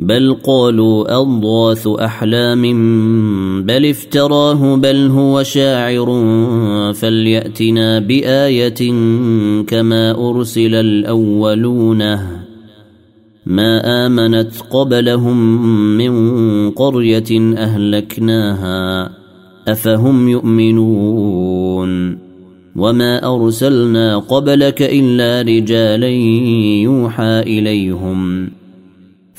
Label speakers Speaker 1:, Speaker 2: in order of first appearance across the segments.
Speaker 1: بل قالوا أضغاث أحلام بل افتراه بل هو شاعر فليأتنا بآية كما أرسل الأولون ما آمنت قبلهم من قرية أهلكناها أفهم يؤمنون وما أرسلنا قبلك إلا رجالا يوحى إليهم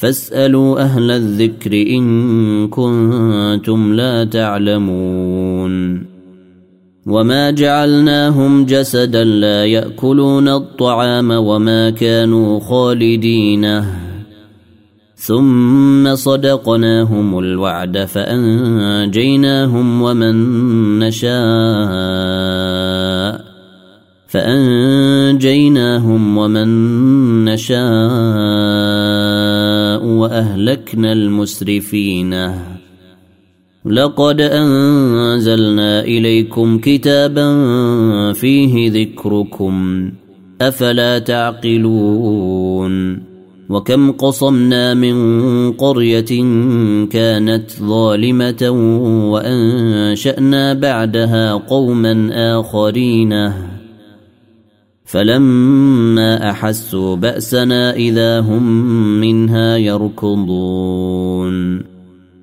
Speaker 1: فاسألوا أهل الذكر إن كنتم لا تعلمون. وما جعلناهم جسدا لا يأكلون الطعام وما كانوا خالدينه ثم صدقناهم الوعد فأنجيناهم ومن نشاء. فأنجيناهم ومن نشاء وأهلكنا المسرفين. لقد أنزلنا إليكم كتابا فيه ذكركم أفلا تعقلون؟ وكم قصمنا من قرية كانت ظالمة وأنشأنا بعدها قوما آخرين. فلما أحسوا بأسنا إذا هم منها يركضون.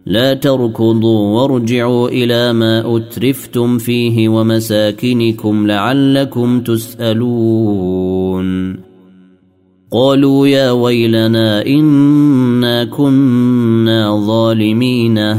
Speaker 1: لا تركضوا وارجعوا إلى ما أترفتم فيه ومساكنكم لعلكم تسألون. قالوا يا ويلنا إنا كنا ظالمين.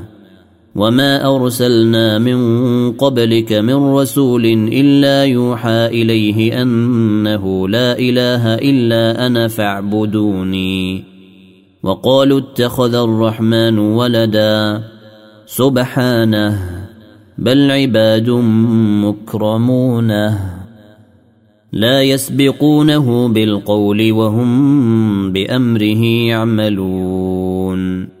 Speaker 1: وما ارسلنا من قبلك من رسول الا يوحى اليه انه لا اله الا أنا فاعبدوني. وقالوا اتخذ الرحمن ولدا. سبحانه. بل عباد مكرمونه لا يسبقونه بالقول وهم بامره يعملون.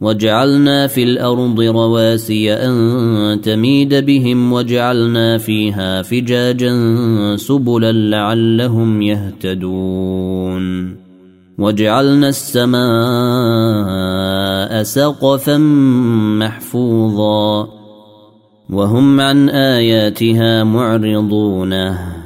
Speaker 1: وجعلنا في الأرض رواسي أن تميد بهم وجعلنا فيها فجاجا سبلا لعلهم يهتدون. وجعلنا السماء سقفا محفوظا. وهم عن آياتها معرضونه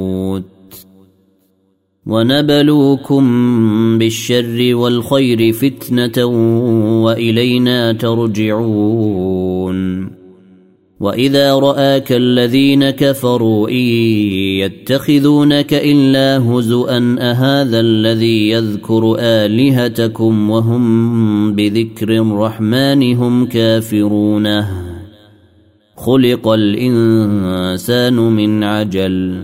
Speaker 1: ونبلوكم بالشر والخير فتنة وإلينا ترجعون. وإذا رآك الذين كفروا إن يتخذونك إلا هزءا أهذا الذي يذكر آلهتكم وهم بذكر الرحمن هم كافرونه؟ خلق الإنسان من عجل.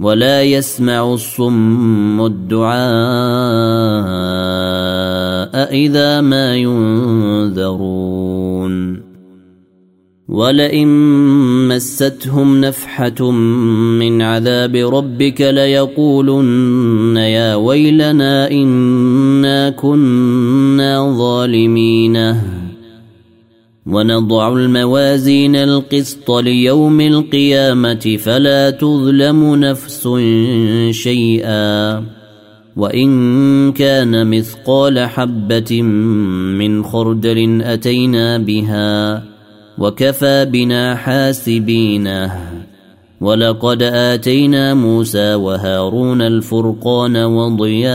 Speaker 1: ولا يسمع الصم الدعاء إذا ما ينذرون. ولئن مستهم نفحة من عذاب ربك ليقولن يا ويلنا إنا كنا ظالمين. ونضع الموازين القسط ليوم القيامة فلا تظلم نفس شيئا. وإن كان مثقال حبة من خردل أتينا بها وكفى بنا حاسبين. ولقد آتينا موسى وهارون الفرقان وضياء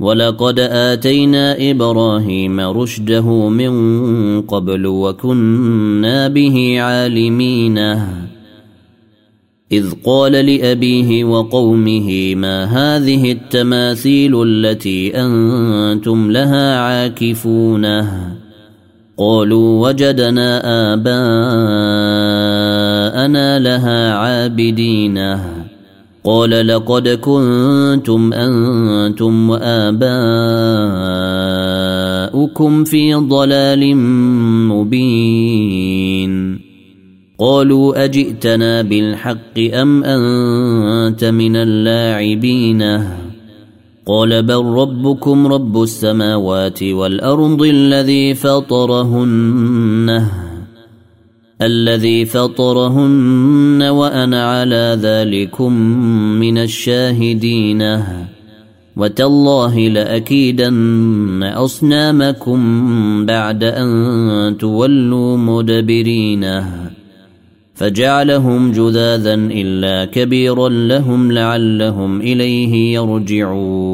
Speaker 1: ولقد آتينا إبراهيم رشده من قبل وكنا به عالمينه إذ قال لأبيه وقومه ما هذه التماثيل التي أنتم لها عاكفونه قالوا وجدنا آباءنا لها عابدينه قال لقد كنتم أنتم وآباؤكم في ضلال مبين. قالوا أجئتنا بالحق أم أنت من اللاعبين؟ قال بل ربكم رب السماوات والأرض الذي فطرهن. الذي فطرهن وأنا على ذلكم من الشاهدين. وتالله لأكيدن أصنامكم بعد أن تولوا مدبرينه فجعلهم جذاذا إلا كبيرا لهم لعلهم إليه يرجعون.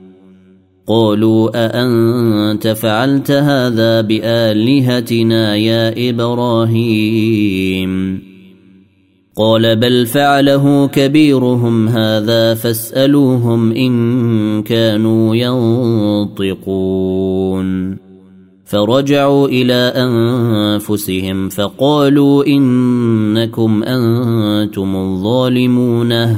Speaker 1: قالوا أأنت فعلت هذا بآلهتنا يا إبراهيم؟ قال بل فعله كبيرهم هذا فاسألوهم إن كانوا ينطقون. فرجعوا إلى أنفسهم فقالوا إنكم أنتم الظالمون.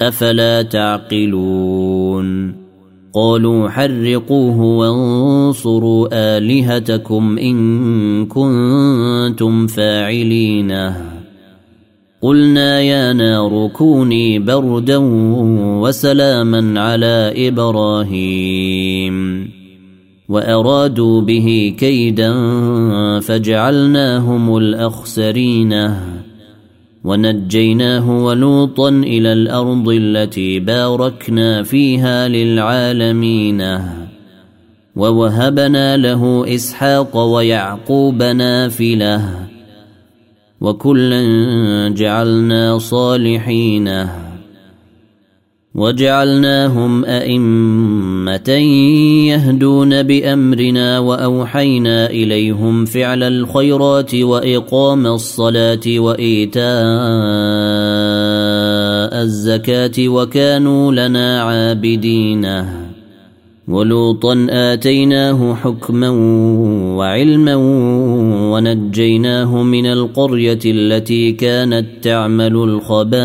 Speaker 1: أفلا تعقلون قالوا حرقوه وانصروا آلهتكم إن كنتم فاعلين. قلنا يا نار كوني بردا وسلاما على إبراهيم. وأرادوا به كيدا فجعلناهم الأخسرين. ونجيناه ولوطا إلى الأرض التي باركنا فيها للعالمين. ووهبنا له إسحاق ويعقوب نافلة. وكلا جعلنا صالحين. وجعلناهم أئمة يهدون بأمرنا وأوحينا إليهم فعل الخيرات وإقام الصلاة وإيتاء الزكاة وكانوا لنا عابدين. ولوطا آتيناه حكما وعلما ونجيناه من القرية التي كانت تعمل الخبائث.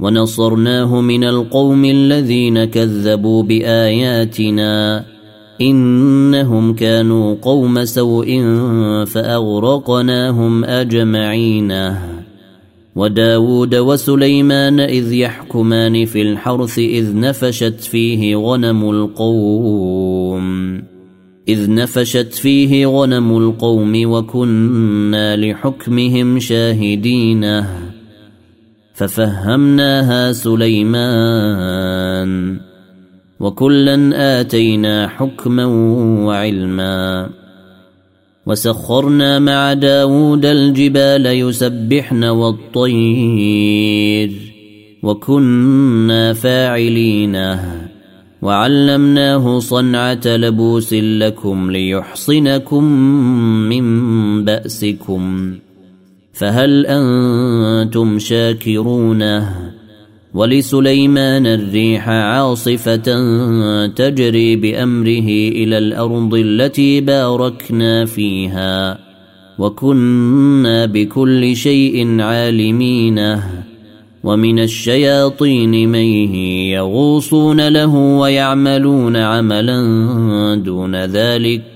Speaker 1: ونصرناه من القوم الذين كذبوا بآياتنا إنهم كانوا قوم سوء فأغرقناهم أجمعين. وداود وسليمان إذ يحكمان في الحرث إذ نفشت فيه غنم القوم. إذ نفشت فيه غنم القوم وكنا لحكمهم شاهدين. ففهمناها سليمان. وكلا آتينا حكما وعلما. وسخرنا مع داود الجبال يسبحن والطير. وكنا فاعلينه وعلمناه صنعة لبوس لكم ليحصنكم من بأسكم. فهل أنتم شاكرونه؟ ولسليمان الريح عاصفة تجري بأمره إلى الأرض التي باركنا فيها وكنا بكل شيء عالمينه ومن الشياطين من يغوصون له ويعملون عملا دون ذلك.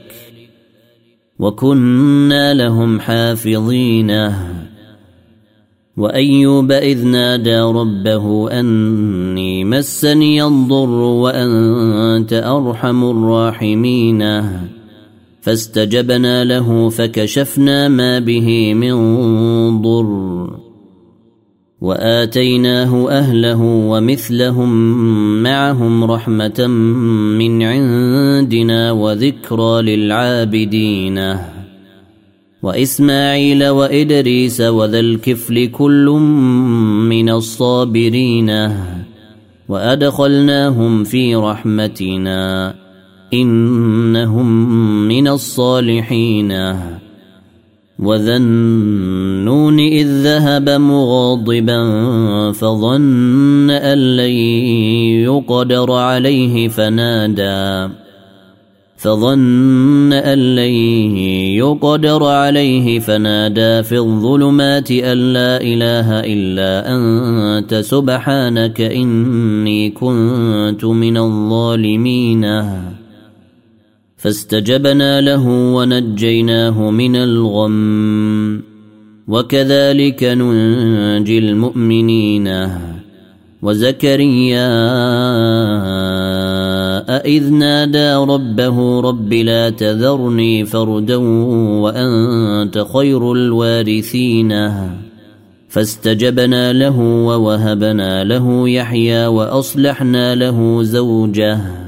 Speaker 1: وكنا لهم حافظين. وأيوب إذ نادى ربه أني مسني الضر وأنت أرحم الراحمين. فاستجبنا له فكشفنا ما به من ضر. وآتيناه أهله ومثلهم معهم رحمة من عندنا وذكرى للعابدين. وإسماعيل وإدريس وذا الكفل كل من الصابرين. وأدخلناهم في رحمتنا إنهم من الصالحين. وذا النون إذ ذهب مغاضبا فظن أن لن يقدر عليه فنادى فظن أن لن يقدر عليه فنادى في الظلمات أن لا إله إلا أنت سبحانك إني كنت من الظالمين فاستجبنا له ونجيناه من الغم. وكذلك ننجي المؤمنين. وزكريا إذ نادى ربه رب لا تذرني فردا وأنت خير الوارثين. فاستجبنا له ووهبنا له يحيى وأصلحنا له زوجه.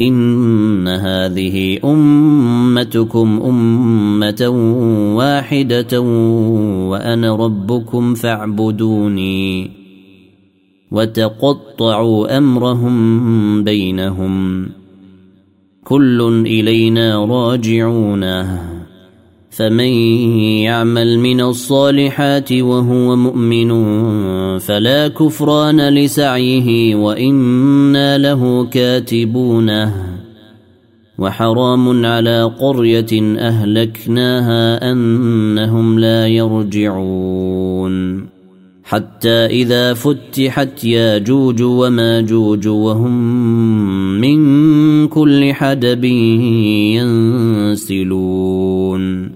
Speaker 1: إن هذه أمتكم أمة واحدة وأنا ربكم فاعبدوني وتقطعوا أمرهم بينهم. كل إلينا راجعونه فمن يعمل من الصالحات وهو مؤمن فلا كفران لسعيه وإنا له كاتبونه وحرام على قرية أهلكناها أنهم لا يرجعون حتى إذا فتحت ياجوج وماجوج وهم من كل حدب ينسلون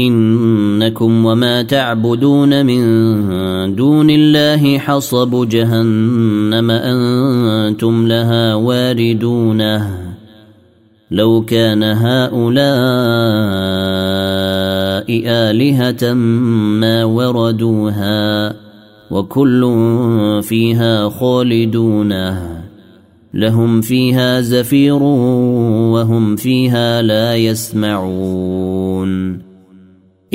Speaker 1: إنكم وما تعبدون من دون الله حصب جهنم أنتم لها واردون. لو كان هؤلاء آلهة ما وردوها وكل فيها خالدون. لهم فيها زفير وهم فيها لا يسمعون.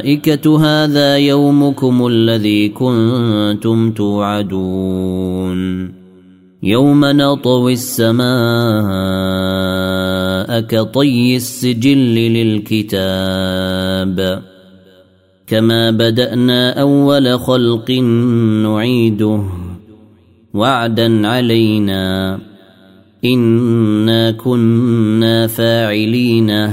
Speaker 1: الملائكة هذا يومكم الذي كنتم توعدون. يوم نطوي السماء كطي السجل للكتاب. كما بدأنا أول خلق نعيده وعدا علينا. إنا كنا فاعلين.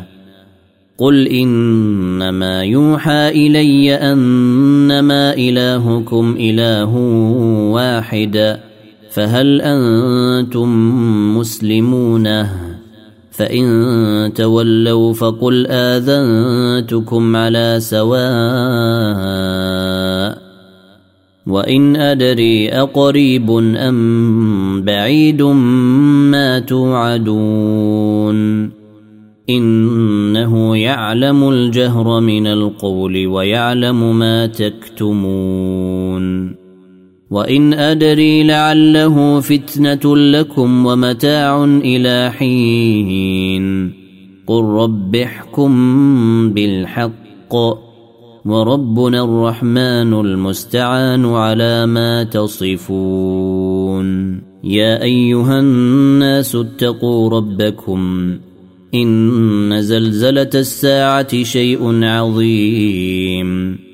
Speaker 1: قل انما يوحى الي انما الهكم اله واحد فهل أنتم مسلمون فان تولوا فقل اذنتكم على سواء وان ادري اقريب ام بعيد ما توعدون إنه يعلم الجهر من القول ويعلم ما تكتمون. وإن أدري لعله فتنة لكم ومتاع إلى حين. قل رب احكم بالحق. وربنا الرحمن المستعان على ما تصفون. يا أيها الناس اتقوا ربكم. إن زلزلة الساعة شيء عظيم.